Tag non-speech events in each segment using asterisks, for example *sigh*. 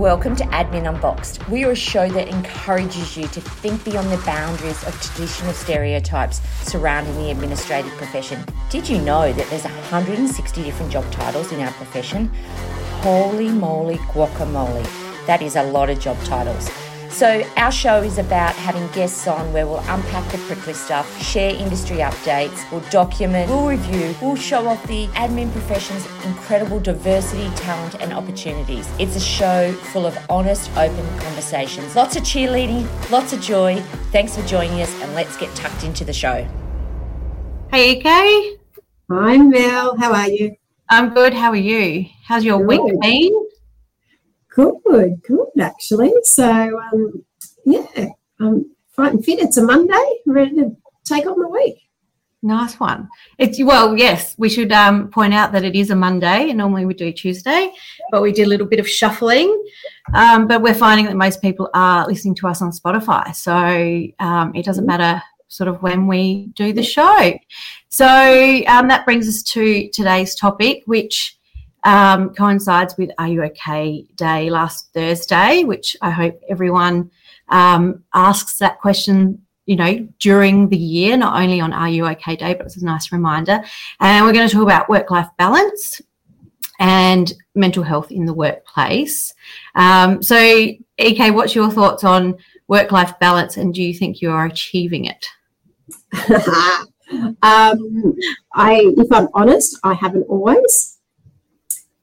Welcome to Admin Unboxed. We are a show that encourages you to think beyond the boundaries of traditional stereotypes surrounding the administrative profession. Did you know that there's 160 different job titles in our profession? Holy moly guacamole. That is a lot of job titles. So, our show is about having guests on where we'll unpack the prickly stuff, share industry updates, we'll document, we'll review, we'll show off the admin profession's incredible diversity, talent, and opportunities. It's a show full of honest, open conversations. Lots of cheerleading, lots of joy. Thanks for joining us, and let's get tucked into the show. Hey, EK. Hi, Mel. How are you? I'm good. How are you? How's your good. week been? Good, good, actually. So, um, yeah, I'm fighting fit. It's a Monday, ready to take on the week. Nice one. It's well, yes. We should um, point out that it is a Monday, and normally we do Tuesday, but we did a little bit of shuffling. Um, but we're finding that most people are listening to us on Spotify, so um, it doesn't matter sort of when we do the show. So um, that brings us to today's topic, which um, coincides with Are You OK Day last Thursday, which I hope everyone um, asks that question. You know, during the year, not only on Are You OK Day, but it's a nice reminder. And we're going to talk about work life balance and mental health in the workplace. Um, so, EK, what's your thoughts on work life balance and do you think you are achieving it? *laughs* um, I, if I'm honest, I haven't always.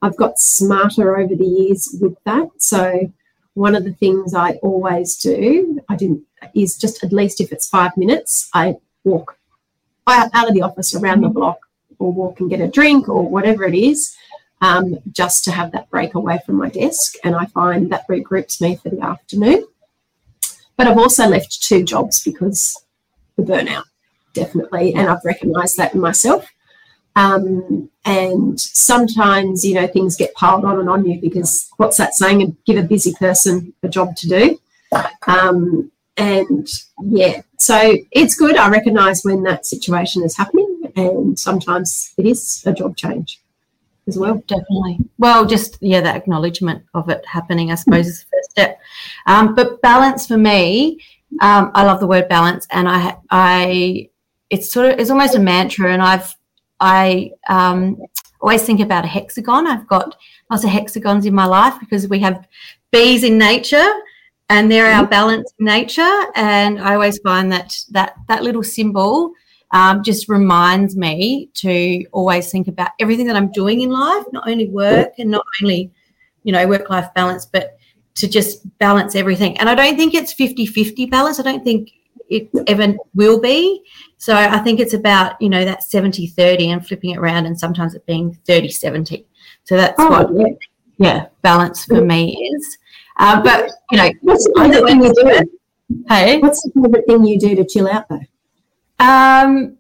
I've got smarter over the years with that. So one of the things I always do, I didn't, is just at least if it's five minutes, I walk out of the office around the block or walk and get a drink or whatever it is, um, just to have that break away from my desk. And I find that regroups me for the afternoon. But I've also left two jobs because the burnout, definitely. And I've recognized that in myself. Um, and sometimes, you know, things get piled on and on you because what's that saying? Give a busy person a job to do. Um, and yeah, so it's good. I recognise when that situation is happening, and sometimes it is a job change as well. Definitely. Well, just yeah, that acknowledgement of it happening, I suppose, is the first step. Um, but balance for me, um, I love the word balance, and I, I, it's sort of it's almost a mantra, and I've I um, always think about a hexagon. I've got lots of hexagons in my life because we have bees in nature and they're our mm-hmm. balance in nature. And I always find that that, that little symbol um, just reminds me to always think about everything that I'm doing in life, not only work and not only, you know, work life balance, but to just balance everything. And I don't think it's 50 50 balance. I don't think it ever will be. So I think it's about, you know, that 70 30 and flipping it around and sometimes it being 30 70. So that's oh, what, yeah. yeah. balance for me is. Uh, but, you know, what's the favorite thing you do? Hey? What's the favorite thing you do to chill out though? Um,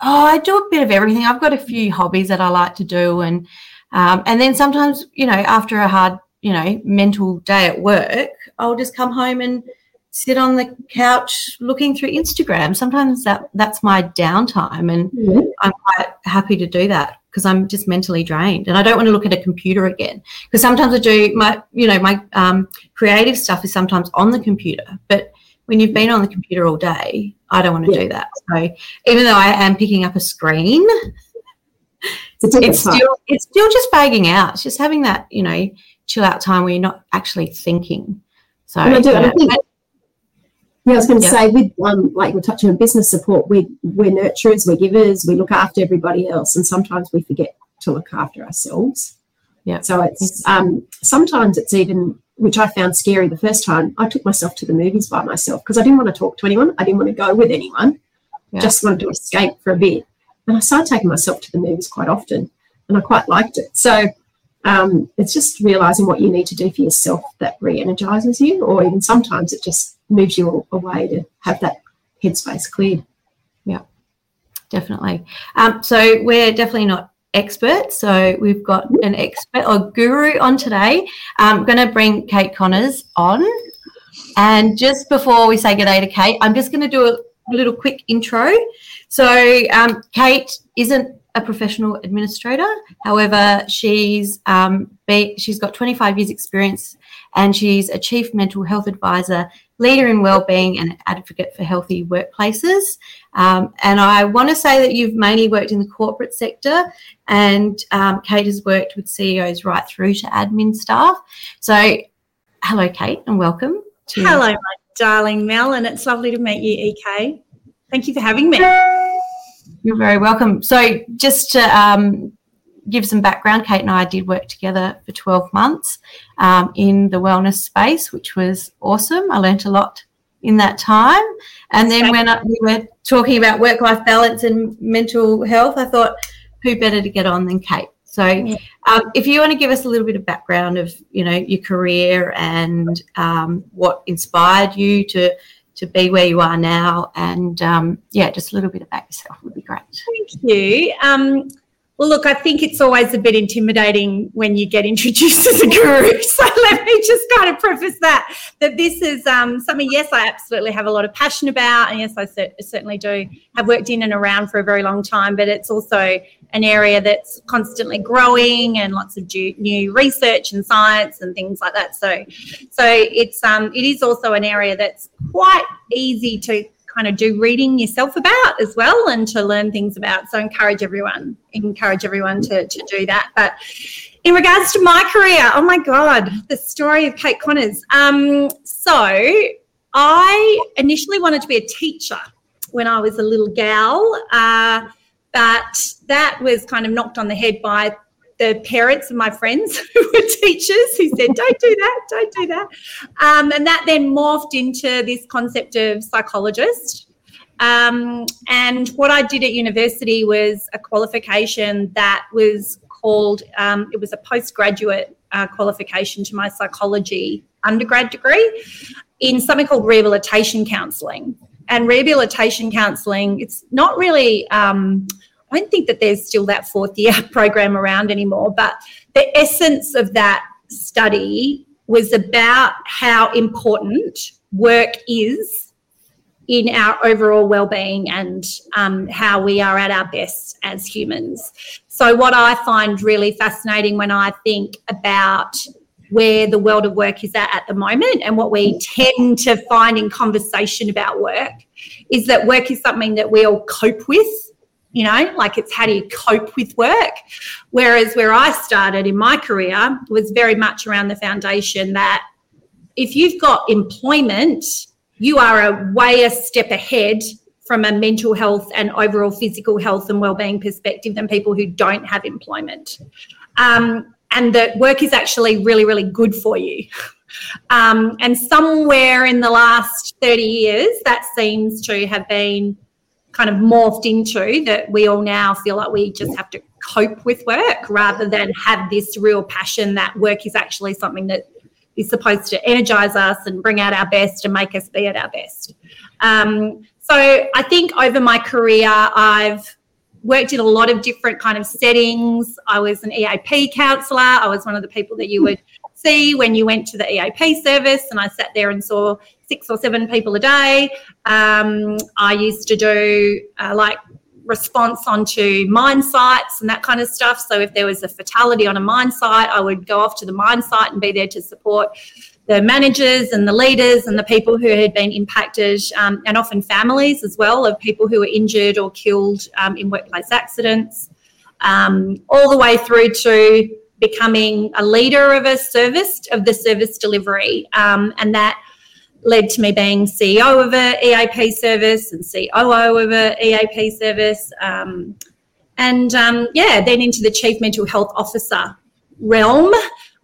oh, I do a bit of everything. I've got a few hobbies that I like to do. And, um, and then sometimes, you know, after a hard, you know, mental day at work, I'll just come home and, sit on the couch looking through Instagram. Sometimes that that's my downtime, and mm-hmm. I'm quite happy to do that because I'm just mentally drained, and I don't want to look at a computer again. Because sometimes I do my, you know, my um, creative stuff is sometimes on the computer, but when you've been on the computer all day, I don't want to yeah. do that. So even though I am picking up a screen, it's, it's still it's still just fagging out. It's just having that, you know, chill out time where you're not actually thinking. So I do. Yeah. I think yeah, I was going to say, with um, like we're touching on business support, we we're nurturers, we're givers, we look after everybody else, and sometimes we forget to look after ourselves. Yeah. So it's um, sometimes it's even which I found scary the first time. I took myself to the movies by myself because I didn't want to talk to anyone. I didn't want to go with anyone. Yeah. Just wanted to escape for a bit. And I started taking myself to the movies quite often, and I quite liked it. So um, it's just realizing what you need to do for yourself that re-energizes you, or even sometimes it just moves you away to have that headspace cleared. Yeah, definitely. Um, so we're definitely not experts. So we've got an expert or guru on today. I'm going to bring Kate Connors on. And just before we say good day to Kate, I'm just going to do a little quick intro. So um, Kate isn't a professional administrator. However, she's um, be, she's got 25 years experience and she's a chief mental health advisor, leader in wellbeing and advocate for healthy workplaces. Um, and I want to say that you've mainly worked in the corporate sector and um, Kate has worked with CEOs right through to admin staff. So hello, Kate, and welcome. To- hello, my darling Mel, and it's lovely to meet you, EK. Thank you for having me. You're very welcome. So, just to um, give some background, Kate and I did work together for 12 months um, in the wellness space, which was awesome. I learnt a lot in that time. And then when I, we were talking about work life balance and mental health, I thought, who better to get on than Kate? So, um, if you want to give us a little bit of background of you know your career and um, what inspired you to to be where you are now. And um, yeah, just a little bit about yourself would be great. Thank you. Well, look, I think it's always a bit intimidating when you get *laughs* introduced as a guru. *laughs* So let me just kind of preface that that this is um, something. Yes, I absolutely have a lot of passion about, and yes, I certainly do have worked in and around for a very long time. But it's also an area that's constantly growing and lots of new research and science and things like that. So, so it's um, it is also an area that's quite easy to kind of do reading yourself about as well and to learn things about. So encourage everyone, encourage everyone to, to do that. But in regards to my career, oh my God, the story of Kate Connors. Um, so I initially wanted to be a teacher when I was a little gal. Uh, but that was kind of knocked on the head by the parents of my friends *laughs* who were teachers who said, don't do that, don't do that. Um, and that then morphed into this concept of psychologist. Um, and what I did at university was a qualification that was called, um, it was a postgraduate uh, qualification to my psychology undergrad degree in something called rehabilitation counselling. And rehabilitation counselling, it's not really, um, I don't think that there's still that fourth year *laughs* program around anymore, but the essence of that study was about how important work is in our overall well-being and um, how we are at our best as humans. So, what I find really fascinating when I think about where the world of work is at at the moment and what we tend to find in conversation about work is that work is something that we all cope with you know like it's how do you cope with work whereas where i started in my career was very much around the foundation that if you've got employment you are a way a step ahead from a mental health and overall physical health and well-being perspective than people who don't have employment um, and that work is actually really, really good for you. *laughs* Um, and somewhere in the last 30 years, that seems to have been kind of morphed into that we all now feel like we just have to cope with work rather than have this real passion that work is actually something that is supposed to energize us and bring out our best and make us be at our best. Um, so I think over my career, I've worked in a lot of different kind of settings. I was an EAP counsellor. I was one of the people that you would see when you went to the EAP service, and I sat there and saw six or seven people a day. Um, I used to do uh, like response onto mine sites and that kind of stuff. So if there was a fatality on a mine site, I would go off to the mine site and be there to support the managers and the leaders and the people who had been impacted, um, and often families as well of people who were injured or killed um, in workplace accidents, um, all the way through to becoming a leader of a service of the service delivery, um, and that led to me being CEO of a EAP service and COO of a EAP service, um, and um, yeah, then into the chief mental health officer realm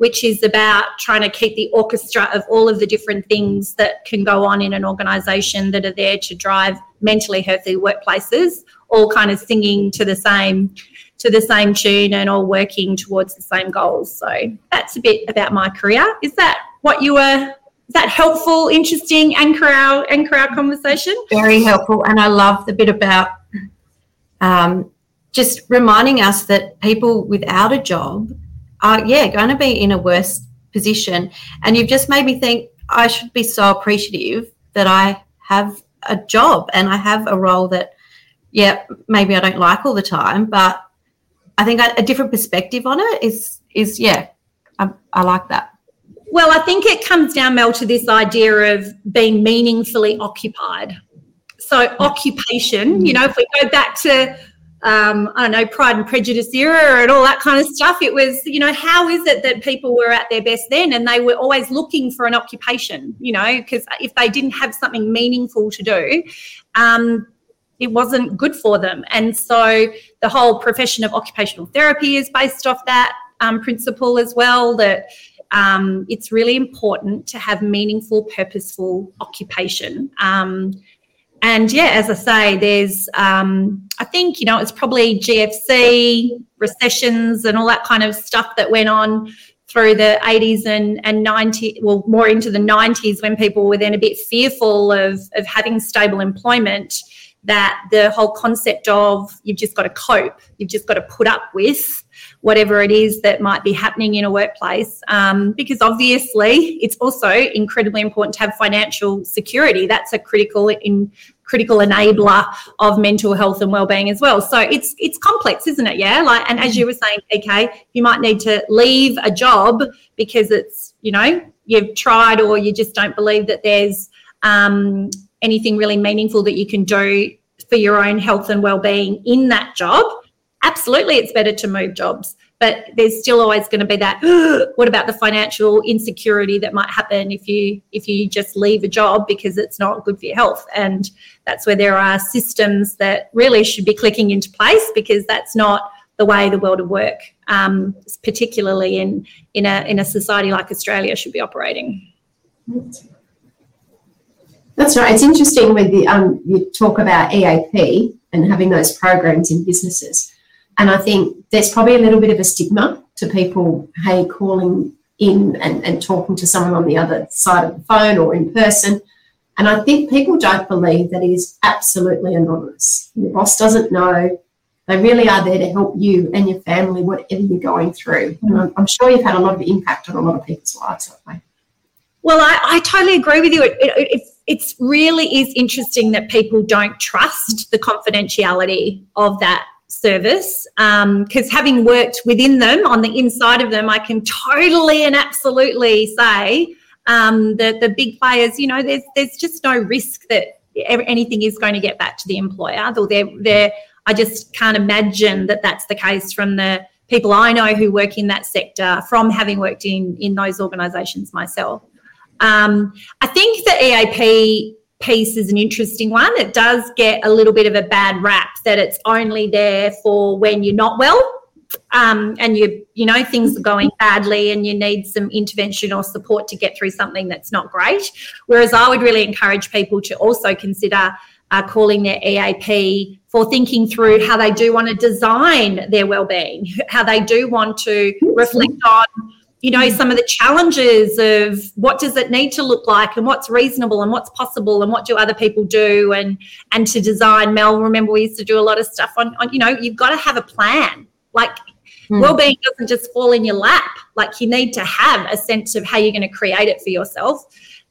which is about trying to keep the orchestra of all of the different things that can go on in an organization that are there to drive mentally healthy workplaces, all kind of singing to the same to the same tune and all working towards the same goals. So that's a bit about my career. Is that what you were is that helpful, interesting, anchor our anchor our conversation? Very helpful. And I love the bit about um, just reminding us that people without a job are, yeah, going to be in a worse position. And you've just made me think I should be so appreciative that I have a job and I have a role that, yeah, maybe I don't like all the time, but I think a, different perspective on it is is yeah, I, I like that. Well, I think it comes down, Mel, to this idea of being meaningfully occupied. So, occupation, you know, if we go back to, um, I don't know, Pride and Prejudice era and all that kind of stuff, it was, you know, how is it that people were at their best then? And they were always looking for an occupation, you know, because if they didn't have something meaningful to do, um, it wasn't good for them. And so the whole profession of occupational therapy is based off that um, principle as well that um, it's really important to have meaningful, purposeful occupation. Um, and yeah, as I say, there's, um, I think, you know, it's probably GFC, recessions, and all that kind of stuff that went on through the 80s and, and 90 well more into the 90s when people were then a bit fearful of, of having stable employment that the whole concept of you've just got to cope you've just got to put up with whatever it is that might be happening in a workplace. Um, because obviously, it's also incredibly important to have financial security. That's a critical in critical enabler of mental health and well-being as well. So it's it's complex, isn't it? Yeah. Like, and as you were saying, okay, you might need to leave a job because it's you know you've tried or you just don't believe that there's um, anything really meaningful that you can do for your own health and well-being in that job absolutely it's better to move jobs but there's still always going to be that what about the financial insecurity that might happen if you if you just leave a job because it's not good for your health? And that's where there are systems that really should be clicking into place because that's not the way the world of work um, particularly in in a in a society like australia should be operating. That's right. It's interesting when the, um, you talk about eap and having those programs in businesses and I think there's probably a little bit of a stigma to people, hey, calling in and, and talking to someone on the other side of the phone or in person. And I think people don't believe that it is absolutely anonymous. Your boss doesn't know. They really are there to help you and your family, whatever you're going through. And I'm, I'm sure you've had a lot of impact on a lot of people's lives that way. Well, I, I totally agree with you. It, it, it, really is interesting that people don't trust the confidentiality of that service because um, having worked within them on the inside of them i can totally and absolutely say um, that the big players you know there's there's just no risk that anything is going to get back to the employer. Though they're, they're i just can't imagine that that's the case from the people i know who work in that sector from having worked in in those organizations myself. Um, i think the eap piece is an interesting one. It does get a little bit of a bad rap that it's only there for when you're not well. Um, and you you know things are going badly and you need some intervention or support to get through something that's not great whereas i would really encourage people to also consider uh, calling their eap for thinking through how they do want to design their well-being how they do want to reflect on you know some of the challenges of what does it need to look like and what's reasonable and what's possible and what do other people do and and to design. Mel remember we used to do a lot of stuff on, on you know you've got to have a plan. Like mm. well-being doesn't just fall in your lap. Like you need to have a sense of how you're going to create it for yourself.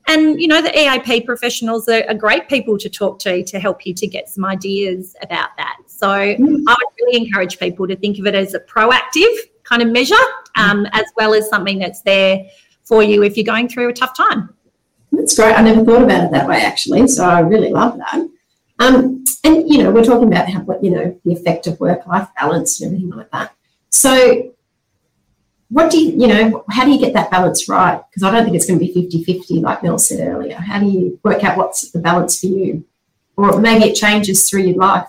And you know the eap professionals are, are great people to talk to to help you to get some ideas about that. So mm. i would really encourage people to think of it as a proactive kind of measure, um, as well as something that's there for you if you're going through a tough time. That's great. I never thought about it that way, actually. So I really love that. Um, and you know, we're talking about how you know the effect of work-life balance and everything like that. So, what do you you know? How do you get that balance right? Because I don't think it's going to be 50-50 like Mel said earlier. How do you work out what's the balance for you, or maybe it changes through your life?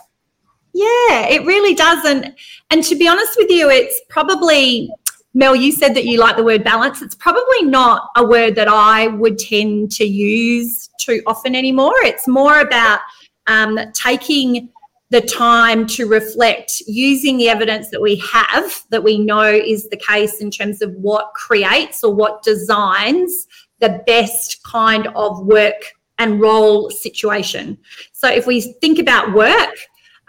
Yeah, it really does. And and to be honest with you, it's probably Mel, you said that you like the word balance. It's probably not a word that I would tend to use too often anymore. It's more about um, taking the time to reflect using the evidence that we have that we know is the case in terms of what creates or what designs the best kind of work and role situation. So if we think about work,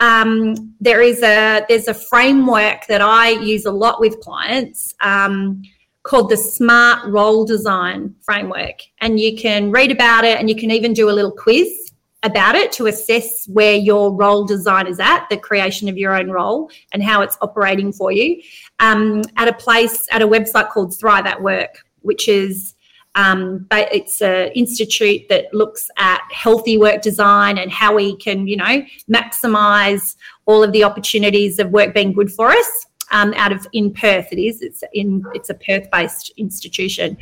um, there is a there's a framework that I use a lot with clients um, called the Smart Role Design Framework, and you can read about it, and you can even do a little quiz about it to assess where your role design is at, the creation of your own role, and how it's operating for you. Um, at a place, at a website called Thrive at Work, which is um, it's an institute that looks at healthy work design and how we can, you know, maximize all of the opportunities of work being good for us. Um, out of in Perth, it is. It's in. It's a Perth-based institution,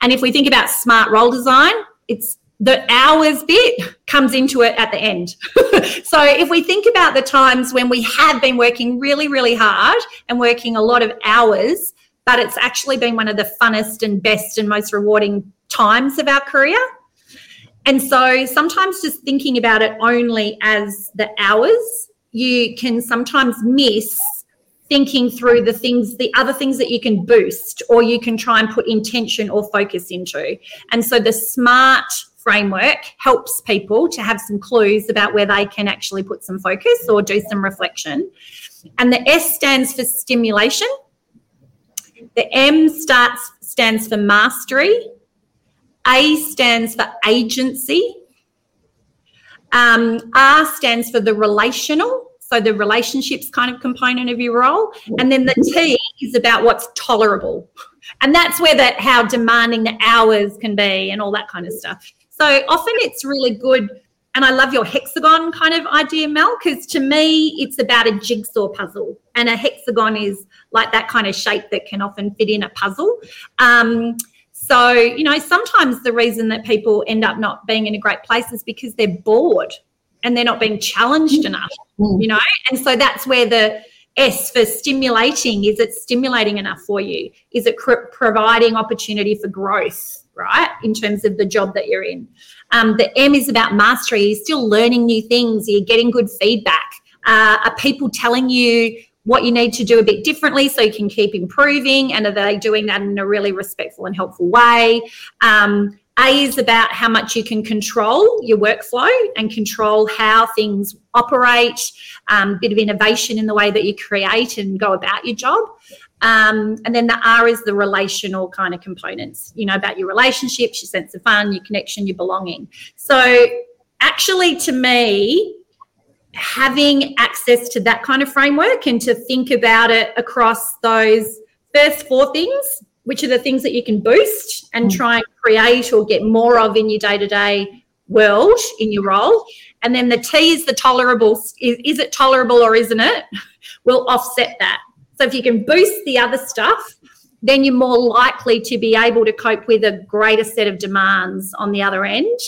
and if we think about smart role design, it's the hours bit comes into it at the end. *laughs* so if we think about the times when we have been working really, really hard and working a lot of hours, but it's actually been one of the funnest and best and most rewarding times of our career. And so sometimes just thinking about it only as the hours, you can sometimes miss thinking through the things, the other things that you can boost or you can try and put intention or focus into. And so the smart framework helps people to have some clues about where they can actually put some focus or do some reflection. And the S stands for stimulation. The M starts stands for mastery. A stands for agency. Um, R stands for the relational, so the relationships kind of component of your role. And then the T is about what's tolerable. And that's where that how demanding the hours can be and all that kind of stuff. So often it's really good. And I love your hexagon kind of idea, Mel, because to me, it's about a jigsaw puzzle. And a hexagon is like that kind of shape that can often fit in a puzzle. Um, so, you know, sometimes the reason that people end up not being in a great place is because they're bored and they're not being challenged enough, mm. you know? And so that's where the S for stimulating is it stimulating enough for you? Is it cr- providing opportunity for growth? right? In terms of the job that you're in. Um, the M is about mastery. You're still learning new things. You're getting good feedback. Uh, are people telling you what you need to do a bit differently so you can keep improving? And are they doing that in a really respectful and helpful way? Um, a is about how much you can control your workflow and control how things operate, a um, bit of innovation in the way that you create and go about your job. Um, and then the R is the relational kind of components, you know, about your relationships, your sense of fun, your connection, your belonging. So, actually, to me, having access to that kind of framework and to think about it across those first four things, which are the things that you can boost and mm. try and create or get more of in your day to day world in your role. And then the T is the tolerable. Is, is it tolerable or isn't it? *laughs* Will offset that. So if you can boost the other stuff, then you're more likely to be able to cope with a greater set of demands on the other end.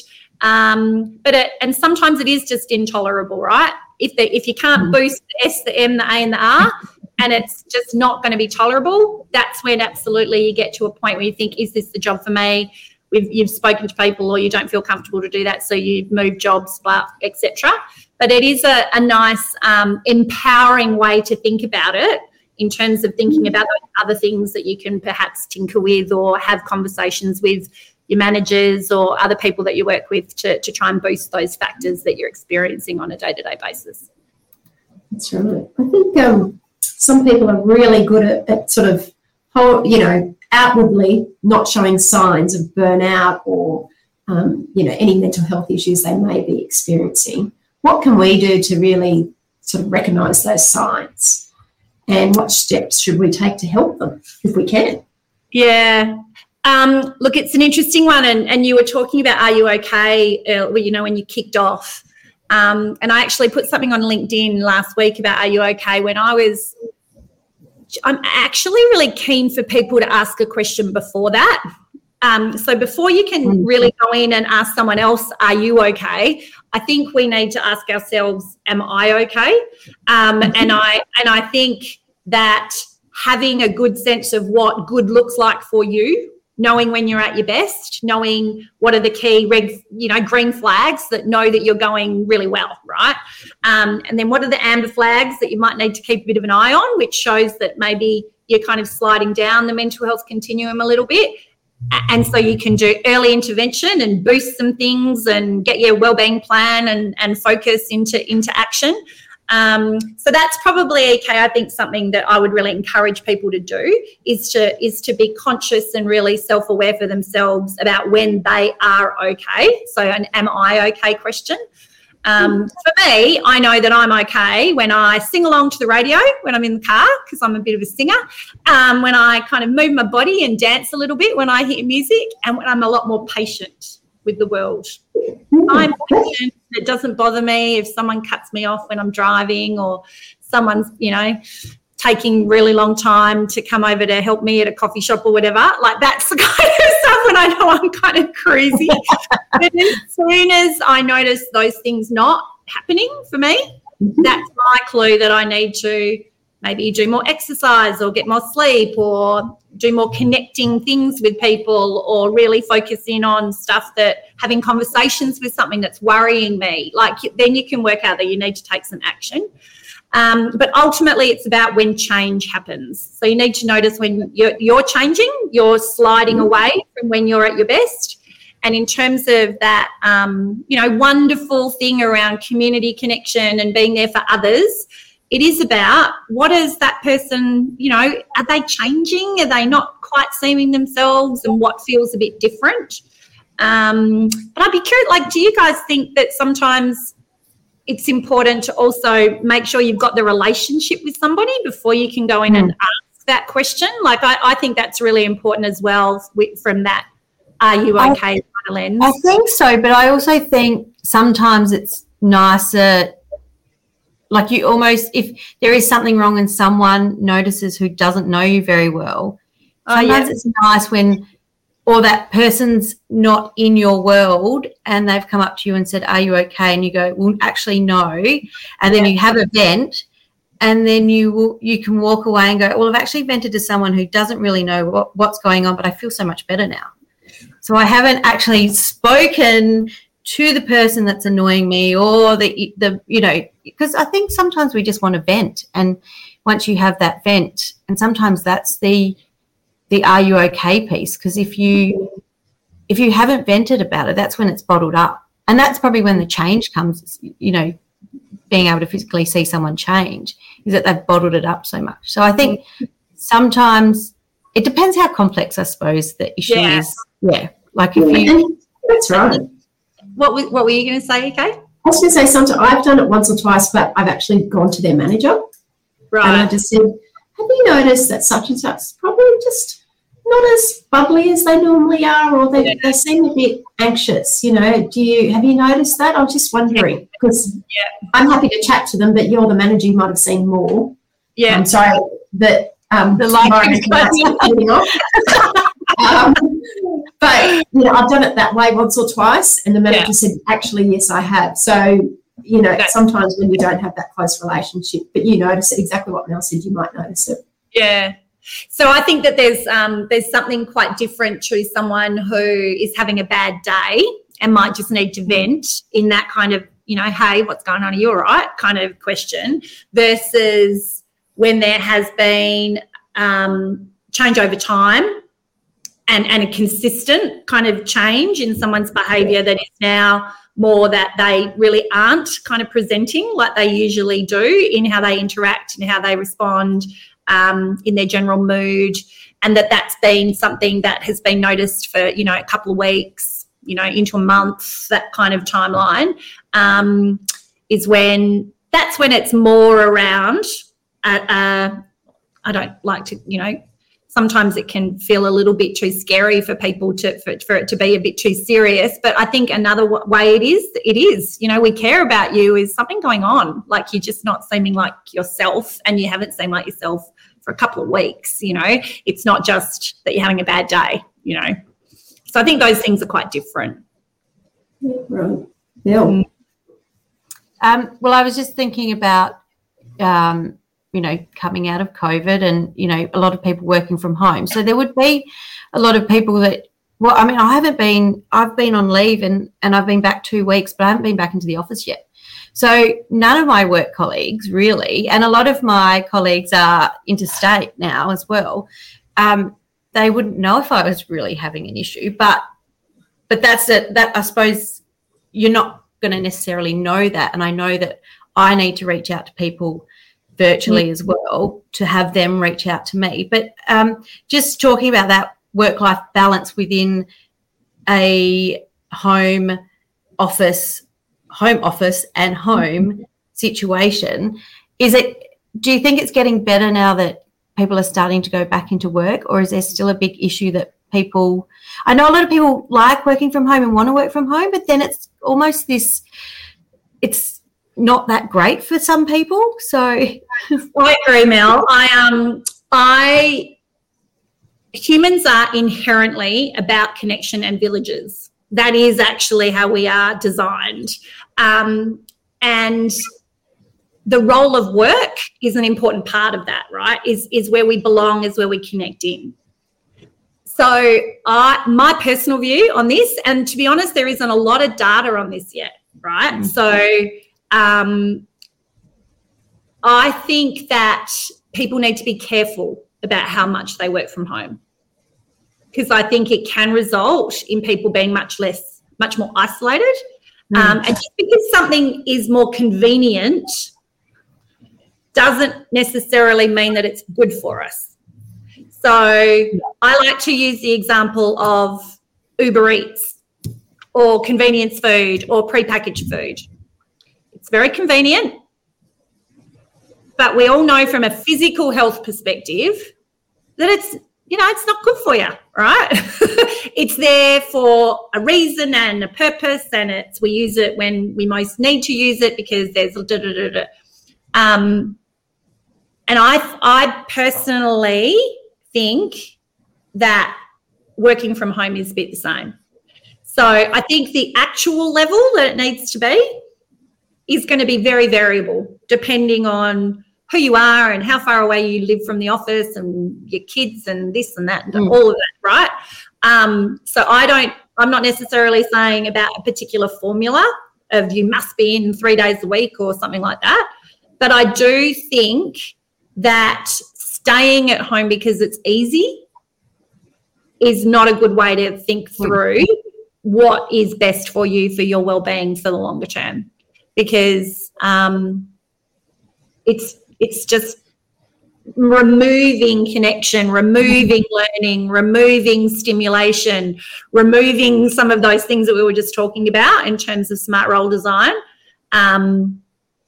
Um, but it, and sometimes it is just intolerable, right? If the, if you can't mm-hmm. boost the S, the M, the A, and the R, and it's just not going to be tolerable, that's when absolutely you get to a point where you think, is this the job for me? We've, you've spoken to people, or you don't feel comfortable to do that, so you move jobs, blah, etc. But it is a, a nice, um, empowering way to think about it in terms of thinking about other things that you can perhaps tinker with or have conversations with your managers or other people that you work with to, to try and boost those factors that you're experiencing on a day-to-day basis that's right i think um, some people are really good at, at sort of you know outwardly not showing signs of burnout or um, you know any mental health issues they may be experiencing what can we do to really sort of recognize those signs and what steps should we take to help them if we can? Yeah. Um, look, it's an interesting one, and, and you were talking about Are You Okay? Uh, you know, when you kicked off. Um, and I actually put something on LinkedIn last week about Are You Okay? when I was. I'm actually really keen for people to ask a question before that. Um, so before you can mm. really go in and ask someone else, "Are you okay?" I think we need to ask ourselves, "Am I okay?" Um, mm-hmm. And I and I think that having a good sense of what good looks like for you, knowing when you're at your best, knowing what are the key red, you know, green flags that know that you're going really well, right? Um, and then what are the amber flags that you might need to keep a bit of an eye on, which shows that maybe you're kind of sliding down the mental health continuum a little bit and so you can do early intervention and boost some things and get your well-being plan and, and focus into into action um, so that's probably okay i think something that i would really encourage people to do is to is to be conscious and really self-aware for themselves about when they are okay. So an am i okay question? Um, for me, I know that I'm okay when I sing along to the radio when I'm in the car because I'm a bit of a singer. Um, when I kind of move my body and dance a little bit when I hear music, and when I'm a lot more patient with the world. I'm patient. It doesn't bother me if someone cuts me off when I'm driving or someone's, you know, taking really long time to come over to help me at a coffee shop or whatever. Like that's *laughs* the kind of stuff when I know I'm kind of crazy. *laughs* but as soon as I notice those things not happening for me, mm-hmm. that's my clue that I need to maybe do more exercise or get more sleep or do more connecting things with people or really focus in on stuff that having conversations with something that's worrying me. Like then you can work out that you need to take some action. Um, but ultimately, it's about when change happens. So you need to notice when you're, you're changing, you're sliding mm-hmm. away from when you're at your best. And in terms of that, um, you know, wonderful thing around community connection and being there for others, it is about what is that person, you know, are they changing? Are they not quite seeing themselves and what feels a bit different? Um, but I'd be curious, like, do you guys think that sometimes it's important to also make sure you've got the relationship with somebody before you can go in mm. and ask that question. Like I, I, think that's really important as well with, from that are you okay I, lens. I think so, but I also think sometimes it's nicer like you almost if there is something wrong and someone notices who doesn't know you very well. Oh, sometimes yeah. it's nice when or that person's not in your world and they've come up to you and said, Are you okay? And you go, Well, actually, no. And then yeah. you have a vent and then you will, you can walk away and go, Well, I've actually vented to someone who doesn't really know what, what's going on, but I feel so much better now. So I haven't actually spoken to the person that's annoying me or the the you know because I think sometimes we just want to vent. And once you have that vent and sometimes that's the the are you okay piece because if you if you haven't vented about it that's when it's bottled up. And that's probably when the change comes you know being able to physically see someone change is that they've bottled it up so much. So i think sometimes it depends how complex i suppose the issue yeah. is. Yeah. Like if you that's right what, what were you going to say okay I was going to say something. I've done it once or twice, but I've actually gone to their manager. Right. And I just said, have you noticed that such and such probably just not as bubbly as they normally are, or they, yeah. they seem a bit anxious? You know, do you have you noticed that? I was just wondering because yeah. I'm happy to chat to them, but you're the manager, you might have seen more. Yeah, I'm sorry that um, the light *laughs* um, but *gasps* you know, I've done it that way once or twice, and the manager yeah. said, "Actually, yes, I have." So you know, That's sometimes when you don't have that close relationship, but you notice it exactly what Mel said, you might notice it. Yeah. So I think that there's um, there's something quite different to someone who is having a bad day and might just need to vent in that kind of you know, hey, what's going on? Are you all right? Kind of question versus when there has been um, change over time and, and a consistent kind of change in someone's behavior that is now more that they really aren't kind of presenting like they usually do in how they interact and how they respond um, in their general mood and that that's been something that has been noticed for you know a couple of weeks you know into a month that kind of timeline um, is when that's when it's more around I don't like to you know sometimes it can feel a little bit too scary for people to for, for, it to be a bit too serious but i think another way it is it is you know we care about you is something going on. Like you're just not seeming like yourself and you haven't seemed like yourself for a couple of weeks you know? It's not just that you're having a bad day you know? So i think those things are quite different. Right. Yeah um, well i was just thinking about um, you know, coming out of COVID and, you know, a lot of people working from home. So there would be a lot of people that, well, I mean, I haven't been, I've been on leave and, and I've been back two weeks, but I haven't been back into the office yet. So none of my work colleagues really, and a lot of my colleagues are interstate now as well. Um, they wouldn't know if I was really having an issue, but but that's it. That I suppose you're not going to necessarily know that, and I know that I need to reach out to people virtually as well to have them reach out to me. But um, just talking about that work life balance within a home office home office and home situation. Is it? Do you think it's getting better now that people are starting to go back into work, or is there still a big issue that people? I know a lot of people like working from home and want to work from home, but then it's almost this. It's not that great for some people. So I agree, Mel. I um I humans are inherently about connection and villages. That is actually how we are designed. Um, and the role of work is an important part of that, right? Is is where we belong, is where we connect in. So, I my personal view on this, and to be honest, there isn't a lot of data on this yet, right? Mm-hmm. So, um, I think that people need to be careful about how much they work from home because I think it can result in people being much less, much more isolated. Mm. Um, and just because something is more convenient doesn't necessarily mean that it's good for us. So I like to use the example of Uber Eats or convenience food or prepackaged food. It's very convenient, but we all know from a physical health perspective that it's you know it's not good for you right? *laughs* It's there for a reason and a purpose and it's we use it when we most need to use it because there's da, da, da, da. um and i i personally think that working from home is a bit the same. So i think the actual level that it needs to be is going to be very variable depending on who you are and how far away you live from the office and your kids and this and that and mm. all of that, right? Um, so I don't, I'm not necessarily saying about a particular formula of you must be in three days a week or something like that. But I do think that staying at home because it's easy is not a good way to think mm. through what is best for you for your well-being for the longer term because um, it's it's just removing connection, removing learning, removing stimulation, removing some of those things that we were just talking about in terms of smart role design. Um,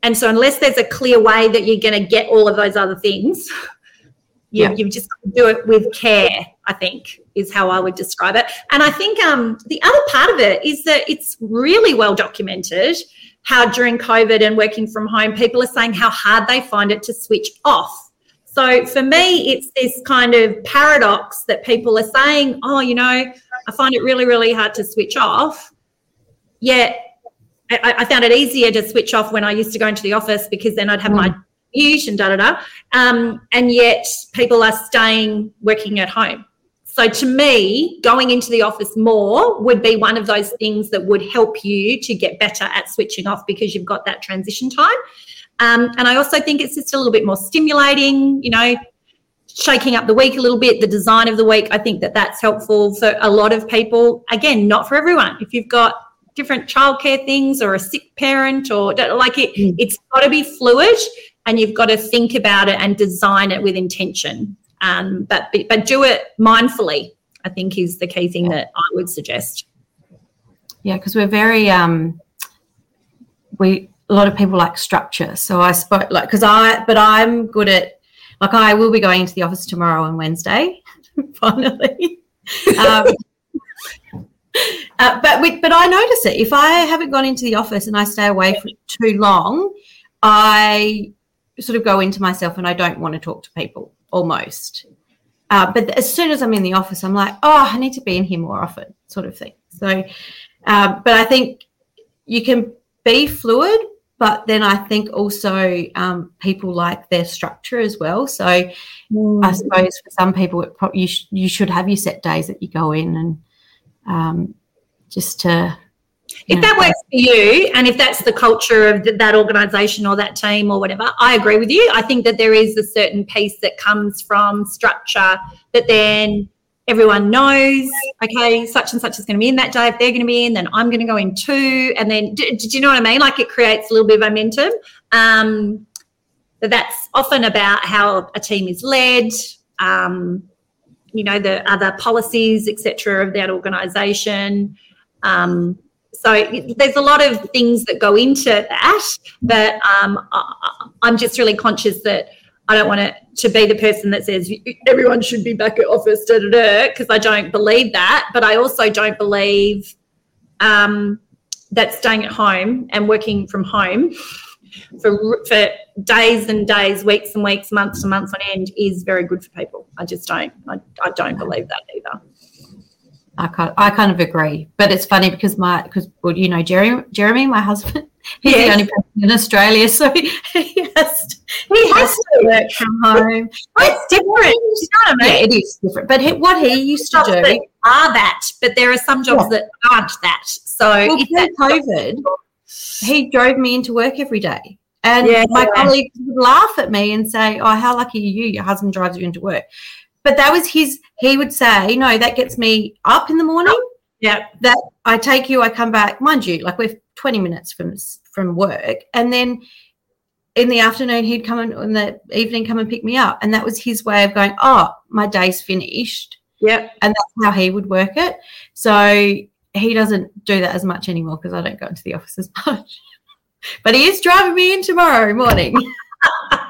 and so, unless there's a clear way that you're going to get all of those other things, *laughs* you, yeah. you just do it with care. I think is how I would describe it. And I think um, the other part of it is that it's really well documented how during COVID and working from home, people are saying how hard they find it to switch off. So for me, it's this kind of paradox that people are saying, oh, you know, I find it really, really hard to switch off. Yet I, I found it easier to switch off when I used to go into the office because then I'd have mm. my news and da da da. Um, and yet people are staying working at home. So to me, going into the office more would be one of those things that would help you to get better at switching off because you've got that transition time. Um, and I also think it's just a little bit more stimulating, you know, shaking up the week a little bit, the design of the week. I think that that's helpful for a lot of people. Again, not for everyone. If you've got different childcare things or a sick parent or like it, mm. it's got to be fluid and you've got to think about it and design it with intention. Um, but but do it mindfully. I think is the key thing that I would suggest. Yeah, because we're very um, we a lot of people like structure. So I spoke like because I but I'm good at like I will be going into the office tomorrow on Wednesday *laughs* finally. *laughs* um, uh, but we, but I notice it if I haven't gone into the office and I stay away for too long, I sort of go into myself and I don't want to talk to people almost. Uh, but as soon as I'm in the office, I'm like, oh, I need to be in here more often, sort of thing. So, uh, but I think you can be fluid, but then I think also um, people like their structure as well. So, mm. I suppose for some people, it pro- you sh- you should have your set days that you go in and um, just to if that works for you and if that's the culture of that organization or that team or whatever i agree with you. I think that there is a certain piece that comes from structure that then everyone knows okay such and such is going to be in that day. If they're going to be in then i'm going to go in too. And then do, do you know what i mean? Like it creates a little bit of momentum. Um, but that's often about how a team is led um, you know the other policies etc of that organization. Um, so there's a lot of things that go into that but um, I, i'm just really conscious that i don't want it to be the person that says everyone should be back at office because i don't believe that but i also don't believe um, that staying at home and working from home for for days and days, weeks and weeks, months and months on end is very good for people. I just don't. I, I don't believe that either. I kind, I kind of agree, but it's funny because my because well, you know Jeremy, Jeremy, my husband, *laughs* he's yes. the only person in Australia, *laughs* so he, he has to, he has to work from home. it's different. You know what I mean? Yeah, it is different. But he, what he used to do are that, but there are some jobs yeah. that aren't that. So well, if COVID, he drove me into work every day. And yeah, my colleagues would laugh at me and say, Oh, how lucky are you? Your husband drives you into work. But that was his, he would say, No, that gets me up in the morning. Yeah. That I take you, I come back, mind you, like we're 20 minutes from from work. And then in the afternoon, he'd come and in the evening come and pick me up. And that was his way of going, Oh, my day's finished. Yeah. And that's how he would work it. So he doesn't do that as much anymore because I don't go into the office as much. *laughs* but he is driving me in tomorrow morning. *laughs*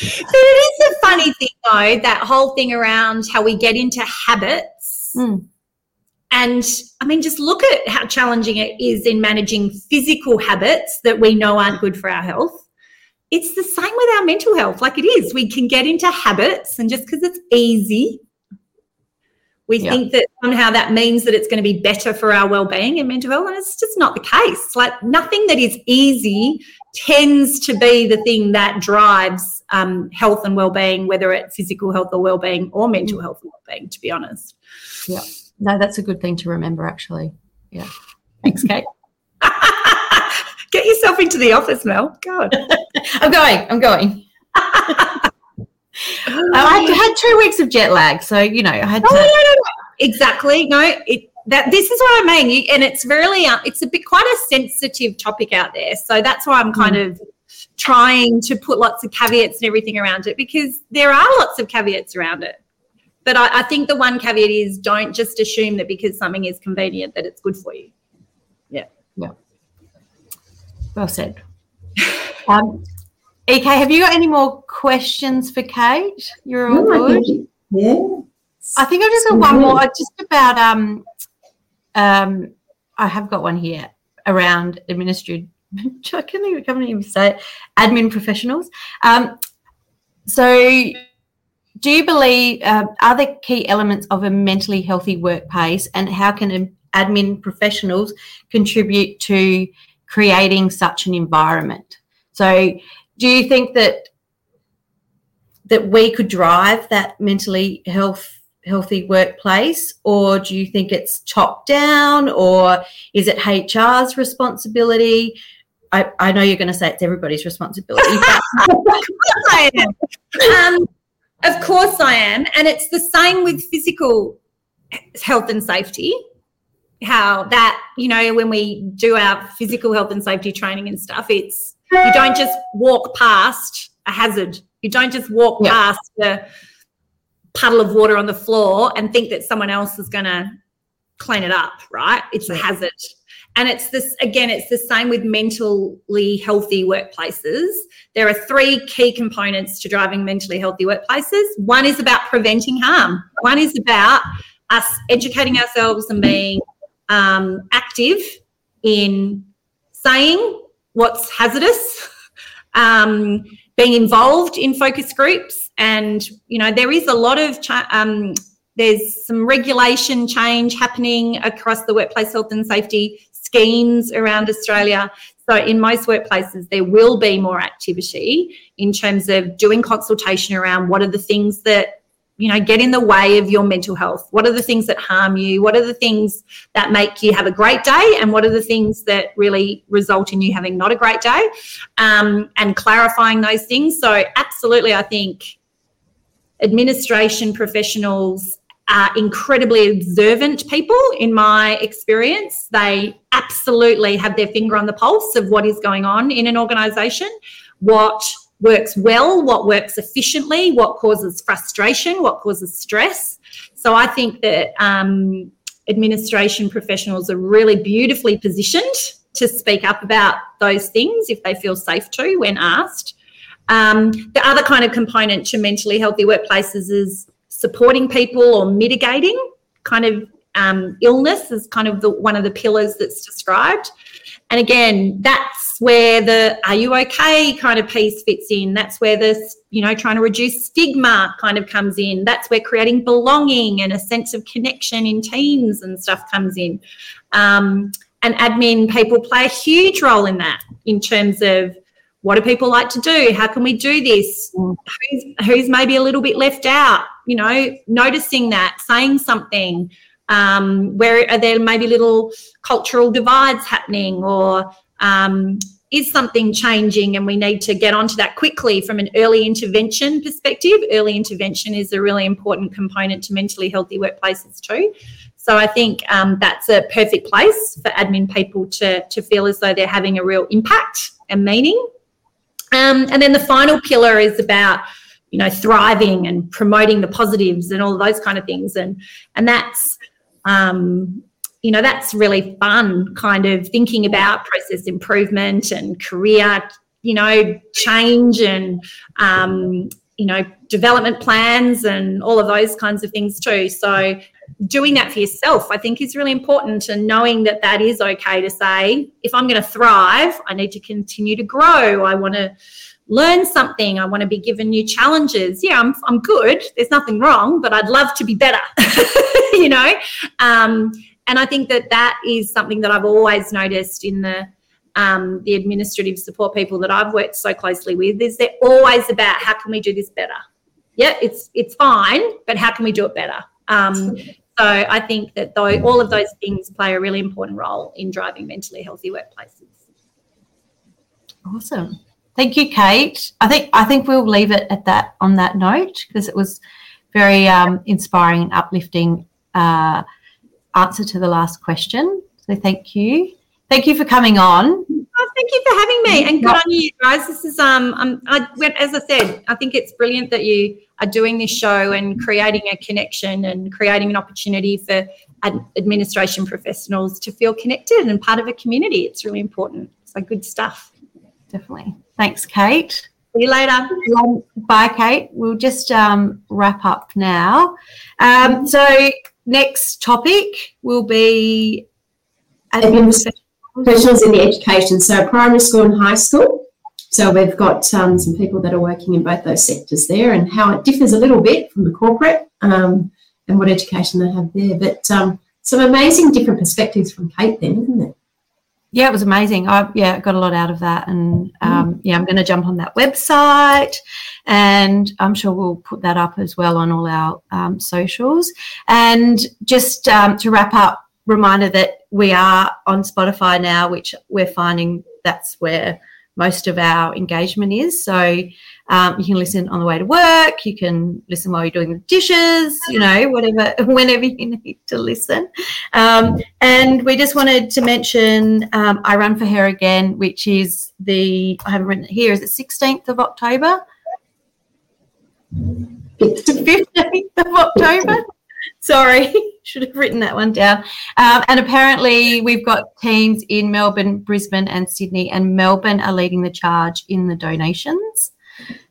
it is a funny thing though, that whole thing around how we get into habits. Mm. And I mean, just look at how challenging it is in managing physical habits that we know aren't good for our health. It's the same with our mental health. Like it is, we can get into habits, and just because it's easy, we yeah. think that somehow that means that it's going to be better for our well-being and mental health, and it's just not the case. Like nothing that is easy tends to be the thing that drives um, health and well-being, whether it's physical health or well-being or mental health and well-being. To be honest. Yeah. No, that's a good thing to remember. Actually. Yeah. Thanks, Kate. *laughs* Get yourself into the office, Mel. God. *laughs* I'm going. I'm going. *laughs* I had two weeks of jet lag, so you know I had to. Oh, no, no, no. Exactly. No, it, that this is what I mean, you, and it's really uh, it's a bit quite a sensitive topic out there. So that's why I'm kind mm. of trying to put lots of caveats and everything around it because there are lots of caveats around it. But I, I think the one caveat is don't just assume that because something is convenient that it's good for you. Yeah. Yeah. Well said. *laughs* Um, EK, have you got any more questions for Kate? You're all no, good. I yeah. I think I've just got one more, just about um um I have got one here around administrative *laughs* I can't even, say it, admin professionals. Um, so do you believe uh, are the key elements of a mentally healthy workplace and how can admin professionals contribute to creating such an environment? So do you think that that we could drive that mentally health healthy workplace or do you think it's top down or is it hr's responsibility i, I know you're going to say it's everybody's responsibility of course i am um, of course i am and it's the same with physical health and safety how that you know when we do our physical health and safety training and stuff it's you don't just walk past a hazard. You don't just walk yep. past a puddle of water on the floor and think that someone else is going to clean it up, right? It's a hazard. And it's this, again, it's the same with mentally healthy workplaces. There are three key components to driving mentally healthy workplaces. One is about preventing harm, one is about us educating ourselves and being um, active in saying what's hazardous, *laughs* um, being involved in focus groups, and you know there is a lot of cha- um, there's some regulation change happening across the workplace health and safety schemes around Australia. So, in most workplaces, there will be more activity in terms of doing consultation around what are the things that you know get in the way of your mental health. What are the things that harm you? What are the things that make you have a great day? And what are the things that really result in you having not a great day? Um, and clarifying those things. So absolutely i think administration professionals are incredibly observant people in my experience they absolutely have their finger on the pulse of what is going on in an organization what works well, what works efficiently, what causes frustration, what causes stress. So I think that um, administration professionals are really beautifully positioned to speak up about those things if they feel safe to when asked. Um, the other kind of component to mentally healthy workplaces is supporting people or mitigating kind of um, illness is kind of the one of the pillars that's described. And again, that's where the are you okay kind of piece fits in. That's where this, you know, trying to reduce stigma kind of comes in. That's where creating belonging and a sense of connection in teams and stuff comes in. Um, and admin people play a huge role in that in terms of what do people like to do? How can we do this? Who's, who's maybe a little bit left out? You know, noticing that, saying something. Um, where are there maybe little cultural divides happening, or um, is something changing and we need to get onto that quickly from an early intervention perspective? Early intervention is a really important component to mentally healthy workplaces too. So I think um, that's a perfect place for admin people to, to feel as though they're having a real impact and meaning. Um, and then the final pillar is about you know thriving and promoting the positives and all those kind of things. And and that's um, you know that's really fun kind of thinking about process improvement and career you know change and um, you know development plans and all of those kinds of things too. So doing that for yourself i think is really important and knowing that that is okay to say if i'm going to thrive i need to continue to grow. I want to learn something. I want to be given new challenges. Yeah i'm, I'm good. There's nothing wrong but i'd love to be better *laughs* you know? Um, and i think that that is something that i've always noticed in the um, the administrative support people that i've worked so closely with is they're always about how can we do this better? Yeah it's it's fine but how can we do it better um, so I think that though all of those things play a really important role in driving mentally healthy workplaces. Awesome. Thank you, Kate. I think I think we'll leave it at that on that note because it was very um, inspiring and uplifting uh, answer to the last question. So thank you. Thank you for coming on. Thank you for having me, and good on you guys. This is um, um I, went as I said, I think it's brilliant that you are doing this show and creating a connection and creating an opportunity for ad- administration professionals to feel connected and part of a community. It's really important. So good stuff. Definitely. Thanks, Kate. See you later. Bye, Kate. We'll just um, wrap up now. Um, so next topic will be professionals in the education, so primary school and high school. So we've got um, some people that are working in both those sectors there, and how it differs a little bit from the corporate um, and what education they have there. But um, some amazing different perspectives from Kate, then, isn't it? Yeah, it was amazing. I yeah got a lot out of that, and um, yeah, I'm going to jump on that website, and I'm sure we'll put that up as well on all our um, socials. And just um, to wrap up, reminder that we are on Spotify now, which we're finding that's where most of our engagement is. So um, you can listen on the way to work, you can listen while you're doing the dishes, you know, whatever, *laughs* whenever you need to listen. Um, and we just wanted to mention um, I Run for Hair again, which is the, I haven't written it here, is it 16th of October? 15th of October? Sorry, *laughs* should have written that one down. Um, and apparently, we've got teams in Melbourne, Brisbane, and Sydney, and Melbourne are leading the charge in the donations.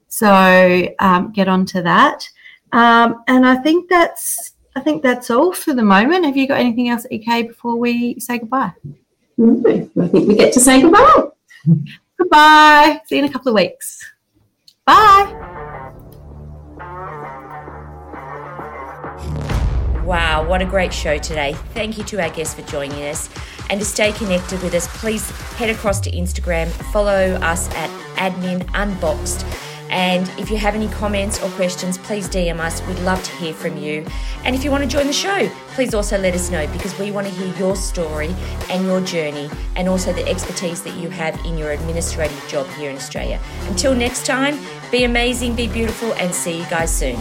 So um, get on to that. Um, and I think that's I think that's all for the moment. Have you got anything else, EK, before we say goodbye? I think we get to say goodbye. *laughs* goodbye. See you in a couple of weeks. Bye. Wow, what a great show today. Thank you to our guests for joining us. And to stay connected with us, please head across to Instagram, follow us at Admin Unboxed. And if you have any comments or questions, please DM us. We'd love to hear from you. And if you want to join the show, please also let us know because we want to hear your story and your journey and also the expertise that you have in your administrative job here in Australia. Until next time, be amazing, be beautiful, and see you guys soon.